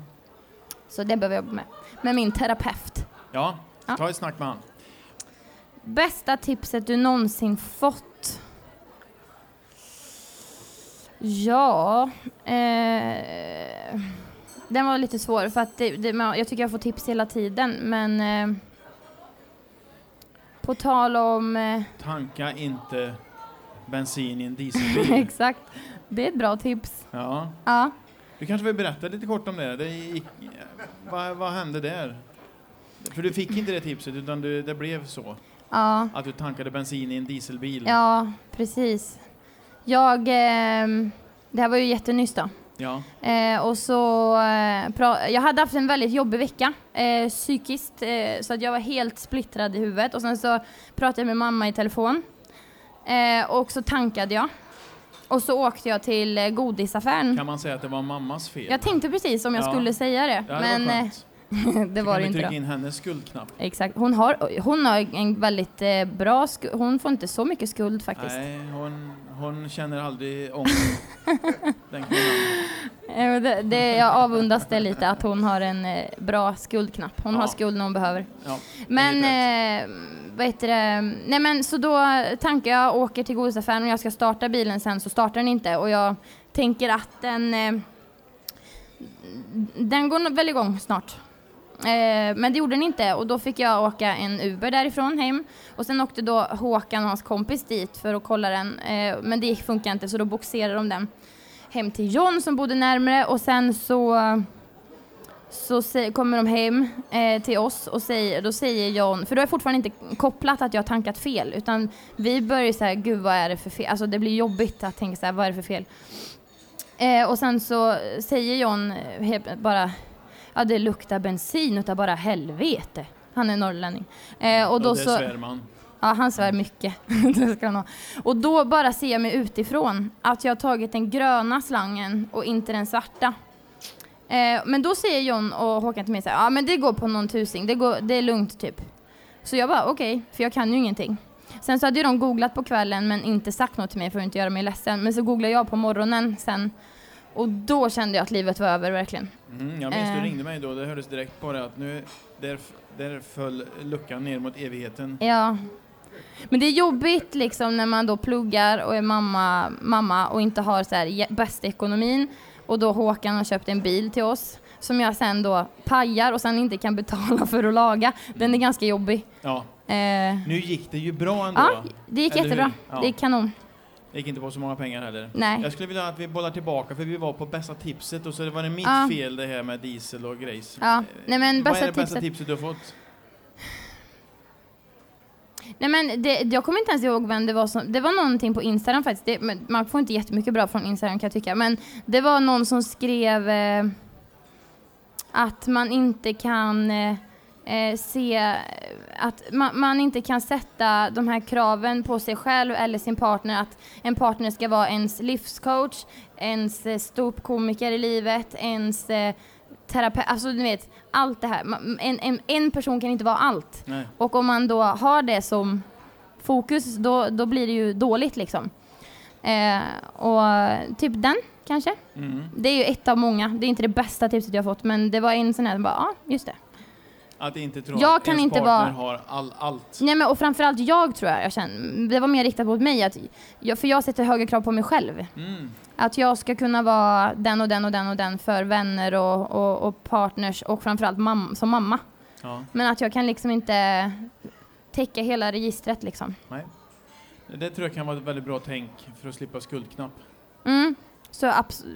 Så det behöver jag jobba med. Med min terapeut. Ja, Ja. ta ett snack med han. Bästa tipset du någonsin fått? Ja... Eh, den var lite svår för att det, det, jag tycker jag får tips hela tiden men... Eh, på tal om... Eh, Tanka inte bensin i en *laughs* dieselbil. exakt. Det är ett bra tips. ja. Ja. Du kanske vill berätta lite kort om det? det gick, vad, vad hände där? För du fick inte det tipset utan du, det blev så. Ja. Att du tankade bensin i en dieselbil. Ja, precis. Jag... Eh, det här var ju jättenyss då. Ja. Eh, och så, eh, jag hade haft en väldigt jobbig vecka eh, psykiskt eh, så att jag var helt splittrad i huvudet och sen så pratade jag med mamma i telefon eh, och så tankade jag och så åkte jag till eh, godisaffären. Kan man säga att det var mammas fel? Jag tänkte precis om jag Ja. skulle säga det, det hade men det var *laughs* det inte trycka då. in hennes skuldknapp. Exakt. Hon har, hon har en väldigt eh, bra skuld, hon får inte så mycket skuld faktiskt. Nej, hon, hon känner aldrig ångest. *laughs* Den kvinnan. Eh, Det, det, jag avundas det lite att hon har en eh, bra skuldknapp. Hon Ja. har skuld när hon behöver. Ja, Men, eh, vad heter det? Nej men så då tankar jag, åker till godisaffären och jag ska starta bilen sen så startar den inte och jag tänker att den, eh, den går väl igång snart. Eh, men det gjorde den inte och då fick jag åka en Uber därifrån hem och sen åkte då Håkan och hans kompis dit för att kolla den eh, men det funkar inte så då boxerade de den hem till John som bodde närmare och sen så så kommer de hem eh, till oss och säger, då säger John, för då är fortfarande inte kopplat att jag har tankat fel, utan vi börjar så här, gud vad är det för fel? Alltså det blir jobbigt att tänka så här, vad är det för fel? Eh, och sen så säger John bara, ja det luktar bensin utav bara helvete. Han är norrlänning. Eh, och då och det så... svär man. Ja, han svär mycket. *laughs* det ska han ha. Och då bara ser jag mig utifrån att jag har tagit den gröna slangen och inte den svarta. Eh, men då säger John och Håkan till mig så här, ja men det går på någon tusing, det, går, det är lugnt typ. Så jag bara okej, för jag kan ju ingenting. Sen så hade de googlat på kvällen men inte sagt något till mig för att inte göra mig ledsen. Men så googlade jag på morgonen sen och då kände jag att livet var över verkligen. Mm, jag minns du Eh. ringde mig då, det hördes direkt på det att nu, där, där föll luckan ner mot evigheten. Ja. Men det är jobbigt liksom när man då pluggar och är mamma, mamma och inte har så här bästa ekonomin och då Håkan har köpt en bil till oss som jag sen då pajar och sen inte kan betala *laughs* för att laga. Den är ganska jobbig. Ja, Eh, nu gick det ju bra ändå. ja, det gick Eller jättebra. Ja. Det gick kanon. Det gick inte på så många pengar heller. Nej. Jag skulle vilja att vi bollar tillbaka för vi var på bästa tipset och så var det mitt Ja. fel det här med diesel och grejs. Ja, Eh, nej men Vad bästa är det bästa tipset. tipset du har fått? Nej men det, jag kommer inte ens ihåg vem det var som, det var någonting på Instagram faktiskt, det, man får inte jättemycket bra från Instagram kan jag tycka, men det var någon som skrev eh, att man inte kan eh, eh, se, att man, man inte kan sätta de här kraven på sig själv eller sin partner, att en partner ska vara ens livscoach, ens eh, ståuppkomiker i livet, ens eh, terapeut, alltså du vet, allt det här. En, en, en person kan inte vara allt. Nej. Och om man då har det som fokus, då, då blir det ju dåligt liksom. Eh, och typ den, kanske. Mm. Det är ju ett av många. Det är inte det bästa tipset jag har fått, men det var en sån här, bara, ja, just det. Att inte tro Jag att kan ens inte partner vara- har all, allt. Nej, men och framförallt jag tror jag, jag känner, det var mer riktat mot mig, att jag, för jag sätter högre krav på mig själv. Mm. Att jag ska kunna vara den och den och den och den för vänner och, och, och partners och framförallt mam- som mamma. Ja, Men att jag kan liksom inte täcka hela registret liksom. nej. Det tror jag kan vara ett väldigt bra tänk för att slippa skuldknapp. Mm. Så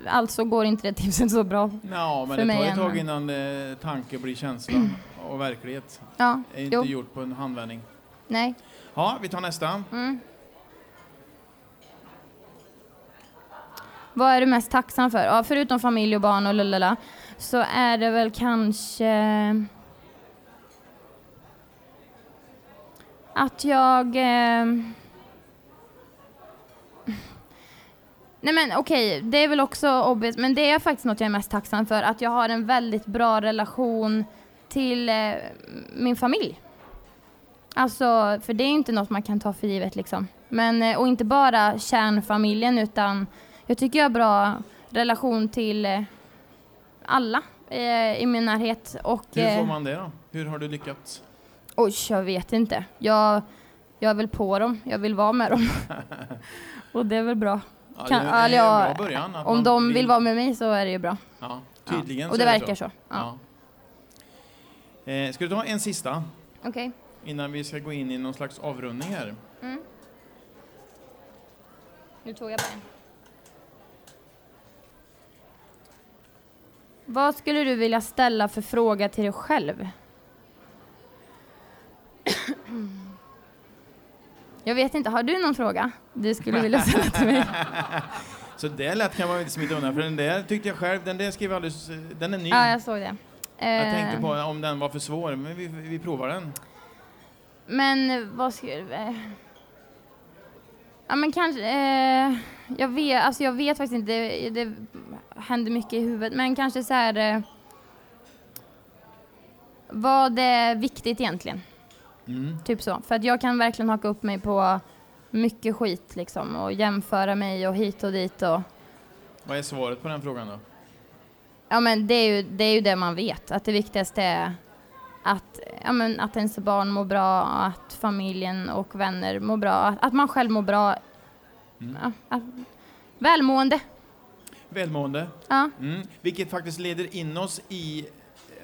alltså går inte det tipset så bra. Ja, men För det tar ett tag innan eh, tanke blir känsla och verklighet. Ja, är inte jo, gjort på en handvändning. nej. Ja, vi tar nästa. Mm. Vad är du mest tacksam för? Ja, förutom familj och barn och lalala, så är det väl kanske att jag... Eh, Nej men okej, det är väl också obvious, men det är faktiskt något jag är mest tacksam för, att jag har en väldigt bra relation till eh, min familj. Alltså, för det är inte något man kan ta för givet liksom. Men, eh, och inte bara kärnfamiljen, utan jag tycker jag har bra relation till eh, alla eh, i min närhet. Och, Hur eh, får man det då? Hur har du lyckats? Oj, jag vet inte. Jag, jag är väl på dem, jag vill vara med dem. *laughs* och det är väl bra. Ja, Kan- det är en ja, bra början, att Om man de vill vara med mig så är det ju bra. Ja, Ja. tydligen Och så det verkar så. Ja. Ja. Eh, ska du ta en sista Okej. innan vi ska gå in i någon slags avrundning här? Mm. Nu tog jag bara en. Vad skulle du vilja ställa för fråga till dig själv? *clears throat* Jag vet inte, har du någon fråga du skulle vilja ställa till mig? *laughs* Så det lätt kan man inte smita undan, för den där tyckte jag själv, den där skrev alldeles, den är ny. Ja, jag såg det. Jag Eh, tänkte på om den var för svår, men vi, vi provar den. Men vad ska eh, Ja men kanske, eh, jag vet, alltså jag vet faktiskt inte, det, det händer mycket i huvudet, men kanske så här eh, vad är viktigt egentligen? Mm. Typ så. För att jag kan verkligen haka upp mig på mycket skit liksom och jämföra mig och hit och dit och Vad är svaret på den frågan då? Ja men det är ju det, är ju det man vet, att det viktigaste är att, ja, men att ens barn mår bra, att familjen och vänner mår bra, att, att man själv mår bra. Mm. Ja, att, välmående. Välmående. Ja. Mm. Vilket faktiskt leder in oss i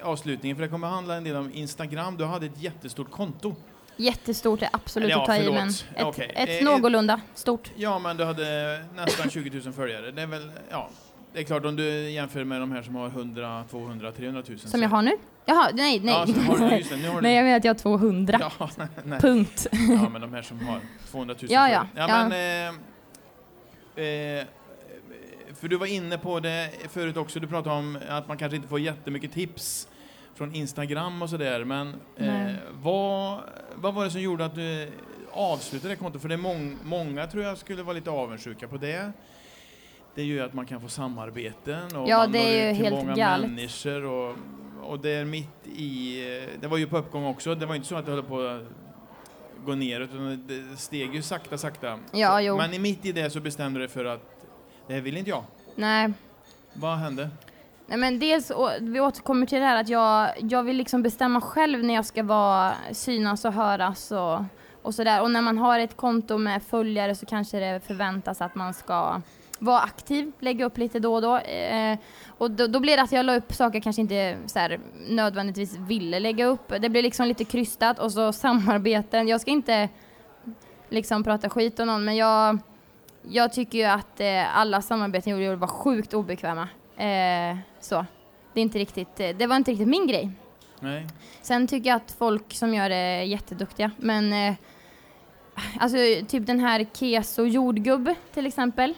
avslutningen, för det kommer handla en del om Instagram. Du hade ett jättestort konto. Jättestort är absolut Ja, att ta i, förlåt. men ett, Okej. ett Eh, någorlunda stort. Ja, men du hade nästan 20 000 följare. Det är väl, ja. Det är klart, om du jämför med de här som har 100, 200, 300 000. Som jag har nu? Jaha, nej, nej. Ja, så du, nu *laughs* nej, jag menar att jag har 200. Ja, *laughs* nej. Punkt. Ja, men de här som har 200 000 Ja, ja, ja. ja. men, eh, eh, för du var inne på det förut också, du pratade om att man kanske inte får jättemycket tips från Instagram och sådär, men eh, vad, vad var det som gjorde att du avslutade det kontot? För det är mång, många tror jag skulle vara lite avundsjuka på det. Det gör ju att man kan få samarbeten och Ja, man det är ju till helt många galet. människor och, och det är mitt i, det var ju på uppgång också, det var inte så att det höll på att gå ner utan det steg ju sakta sakta. Ja, jo. Men i mitt i det så bestämde du dig för att det här vill inte jag. Nej. Vad hände? Nej men dels, vi återkommer till det här att jag, jag vill liksom bestämma själv när jag ska vara, synas och höras och, och sådär. Och när man har ett konto med följare så kanske det förväntas att man ska vara aktiv, lägga upp lite då och då. Eh, och då, då blir det att jag la upp saker jag kanske inte så här, nödvändigtvis ville lägga upp. Det blir liksom lite krystat och så *laughs* samarbeten. Jag ska inte liksom prata skit om någon men jag, jag tycker ju att eh, alla samarbeten jag gjorde var sjukt obekväma. Eh, så. Det, är inte riktigt, eh, det var inte riktigt min grej. Nej. Sen tycker jag att folk som gör det är jätteduktiga. Men eh, alltså typ den här keso jordgubbe till exempel.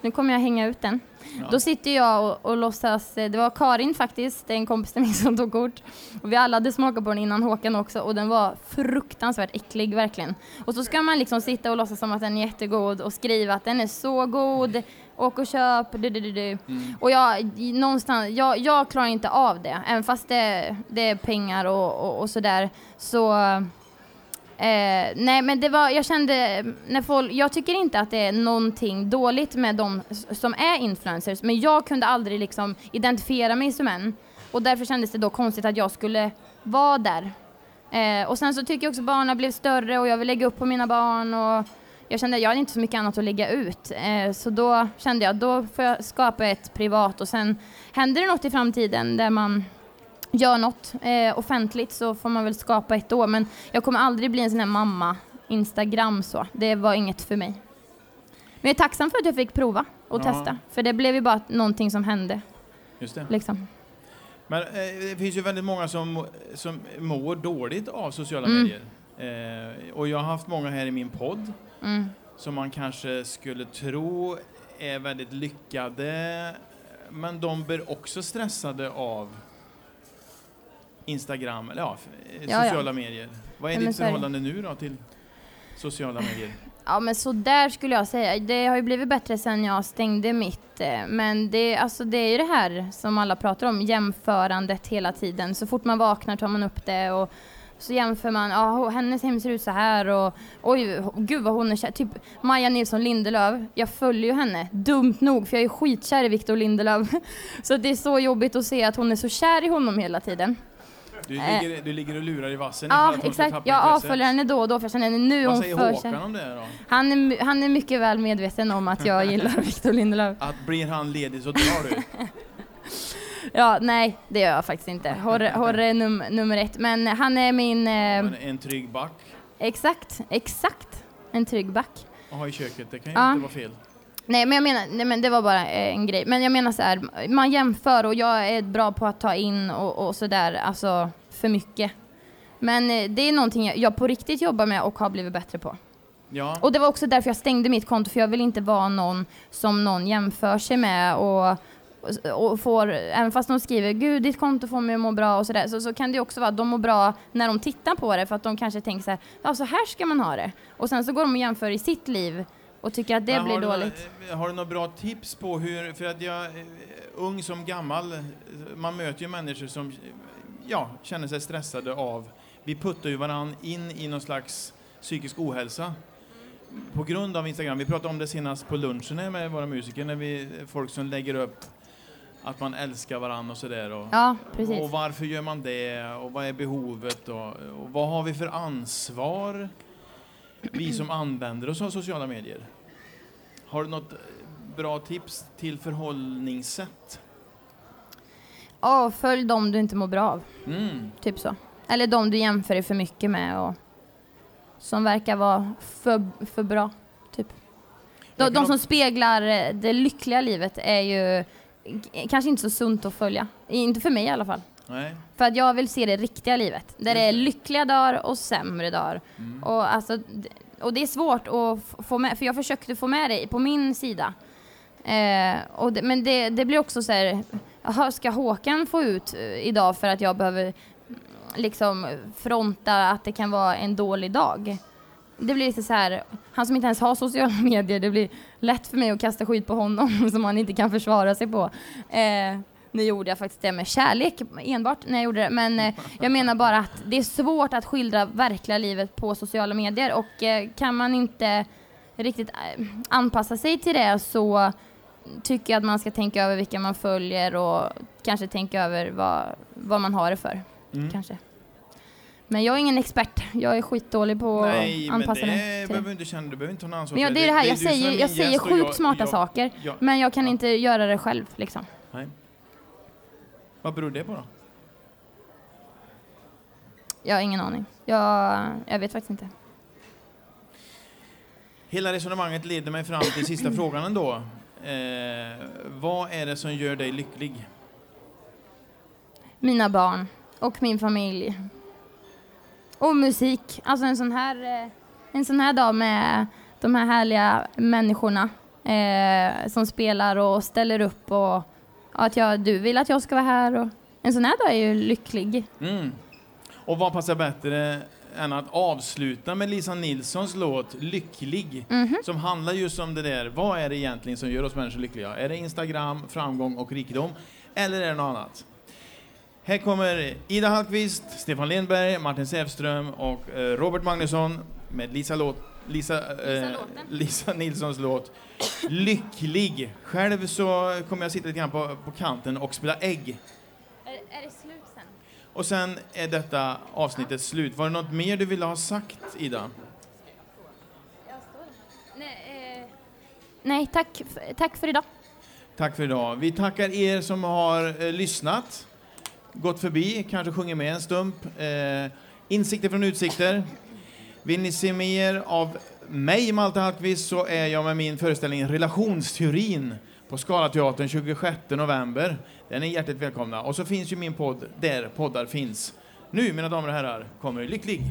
Nu kommer jag hänga ut den. Ja. Då sitter jag och, och låtsas, eh, det var Karin faktiskt, det är en kompis till mig *laughs* som tog kort. Och vi alla hade smakat på den innan Håkan också och den var fruktansvärt äcklig verkligen. Och så ska man liksom sitta och låtsas som att den är jättegod och skriva att den är så god, åk och köp, du, du, du, du. Mm. Och jag, någonstans, jag, jag klarar inte av det, även fast det, det är pengar och, och, och sådär. Så, eh, nej men det var, jag kände, när folk, jag tycker inte att det är någonting dåligt med de som är influencers, men jag kunde aldrig liksom identifiera mig som en. Och därför kändes det då konstigt att jag skulle vara där. Eh, och sen så tycker jag också barnen blev större och jag vill lägga upp på mina barn och jag kände att jag hade inte så mycket annat att lägga ut. Eh, så då kände jag då får jag skapa ett privat och sen händer det något i framtiden där man gör något eh, offentligt så får man väl skapa ett då. Men jag kommer aldrig bli en sån här mamma Instagram så. Det var inget för mig. Men jag är tacksam för att jag fick prova och Ja. testa. För det blev ju bara någonting som hände. Just det. Liksom. Men eh, det finns ju väldigt många som, som mår dåligt av sociala Mm. medier. Eh, och jag har haft många här i min podd Mm. som man kanske skulle tro är väldigt lyckade, men de blir också stressade av Instagram, eller ja, f- Ja, ja. sociala medier. Vad är Ja, ditt förhållande nu då till? sociala medier? Ja men så där skulle jag säga. Det har ju blivit bättre sen jag stängde mitt. eh, Men det, alltså, det är ju det här som alla pratar om, jämförandet hela tiden. Så fort man vaknar tar man upp det och så jämför man, ja hennes hem ser ut så här och oj, gud vad hon är kär. Typ Maja Nilsson Lindelöf, jag följer ju henne, dumt nog för jag är skitkär i Victor Lindelöf. *laughs* Så det är så jobbigt att se att hon är så kär i honom hela tiden. Du Eh. ligger, du ligger och lurar i vassen Ja exakt, jag avföljer henne då och då för jag känner nu Vad hon säger för Håkan kär. om det då? Han är, han är mycket väl medveten om att jag *laughs* gillar Victor Lindelöf. Att blir han ledig så drar du? *laughs* Ja, nej, det gör jag faktiskt inte. Horre, *laughs* horre är num, nummer ett. Men han är min... Eh, en trygg back exakt, exakt. En trygg back. att ha i köket, det kan ju Ja. inte vara fel. Nej, men jag menar, nej, men det var bara eh, en grej. Men jag menar så här, man jämför och jag är bra på att ta in och, och så där, alltså för mycket. Men eh, det är någonting jag, jag på riktigt jobbar med och har blivit bättre på. Ja, Och det var också därför jag stängde mitt konto, för jag vill inte vara någon som någon jämför sig med och, och, får, även fast de skriver gud ditt konto får mig att må bra och sådär, så, så kan det också vara att de mår bra när de tittar på det för att de kanske tänker så här, ja så här ska man ha det. Och sen så går de och jämför i sitt liv och tycker att det Men blir har dåligt. Har du några bra tips på hur, för att jag, eh, ung som gammal, eh, man möter ju människor som, eh, ja, känner sig stressade av, vi puttar ju varann in i någon slags psykisk ohälsa. På grund av Instagram, vi pratade om det senast på lunchen med våra musiker, när vi, folk som lägger upp att man älskar varann och sådär. Och, Ja, precis. och varför gör man det? Och vad är behovet? Och, och vad har vi för ansvar? Vi som använder oss av sociala medier. Har du något eh, bra tips till förhållningssätt? Ja, följ dem du inte mår bra av, Mm. typ så. Eller de du jämför dig för mycket med och som verkar vara för, för bra, typ. De, de som speglar eh, det lyckliga livet är ju kanske inte så sunt att följa. Inte för mig i alla fall. Nej. För att jag vill se det riktiga livet. Där det är lyckliga dagar och sämre dagar. Mm. Och, alltså, och det är svårt att få med, för jag försökte få med det på min sida. Eh, och det, men det, det blir också så här, ska Håkan få ut eh, idag för att jag behöver liksom fronta att det kan vara en dålig dag? Det blir lite så här, han som inte ens har sociala *laughs* medier, det blir lätt för mig att kasta skit på honom *laughs* som han inte kan försvara sig på. Eh, nu gjorde jag faktiskt det med kärlek enbart när jag gjorde det, men eh, jag menar bara att det är svårt att skildra verkliga livet på sociala medier och eh, kan man inte riktigt eh, anpassa sig till det så tycker jag att man ska tänka över vilka man följer och kanske tänka över vad, vad man har det för. Mm. Kanske. Men jag är ingen expert. Jag är skitdålig på Nej, att men anpassa det mig till det. behöver du inte känna, du behöver inte ta någon ansvar Men ja, det är det här, jag som är säger, jag säger sjukt jag- smarta jag- saker, Ja, men jag kan Ja. inte göra det själv liksom. nej. Vad beror det på då? Jag har ingen aning. Jag, jag vet faktiskt inte. Hela resonemanget leder mig fram till sista *clears throat* frågan ändå. Eh, vad är det som gör dig lycklig? Mina barn och min familj. Och musik. Alltså en sån här, eh, en sån här dag med de här härliga människorna eh, som spelar och ställer upp och att jag, du vill att jag ska vara här. Och, en sån här dag är ju lycklig. Mm. Och vad passar bättre än att avsluta med Lisa Nilssons låt Lycklig? Mhm. Som handlar just om det där, vad är det egentligen som gör oss människor lyckliga? Är det Instagram, framgång och rikedom? Eller är det något annat? Här kommer Ida Hallqvist, Stefan Lindberg, Martin Säfström och eh, Robert Magnusson med Lisa, låt, Lisa, eh, Lisa-låten. Lisa Nilssons låt Lycklig. Själv så kommer jag sitta lite grann på, på kanten och spela ägg. Är, är det slut sen? Och sen är detta avsnittet slut. Var det något mer du ville ha sagt, Ida? Nej, eh, nej tack, tack för idag. Tack för idag. Vi tackar er som har eh, lyssnat, gått förbi, kanske sjunger med en stump. Eh, insikter från utsikter. Vill ni se mer av mig, Malte Hallqvist, så är jag med min föreställning Relationsteorin på Scalateatern 26 november. Den är hjärtligt välkomna. Och så finns ju min podd där poddar finns. Nu, mina damer och herrar, kommer Lycklig.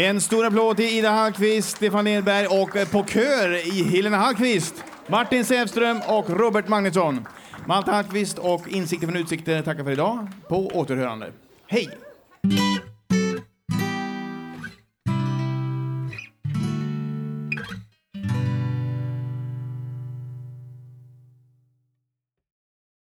En stor applåd till Ida Hallqvist, Stefan Edberg och eh, på kör i Helena Hallqvist, Martin Sävström och Robert Magnusson. Malte Hallqvist och Insikter från Utsikter tackar för idag. På återhörande. Hej!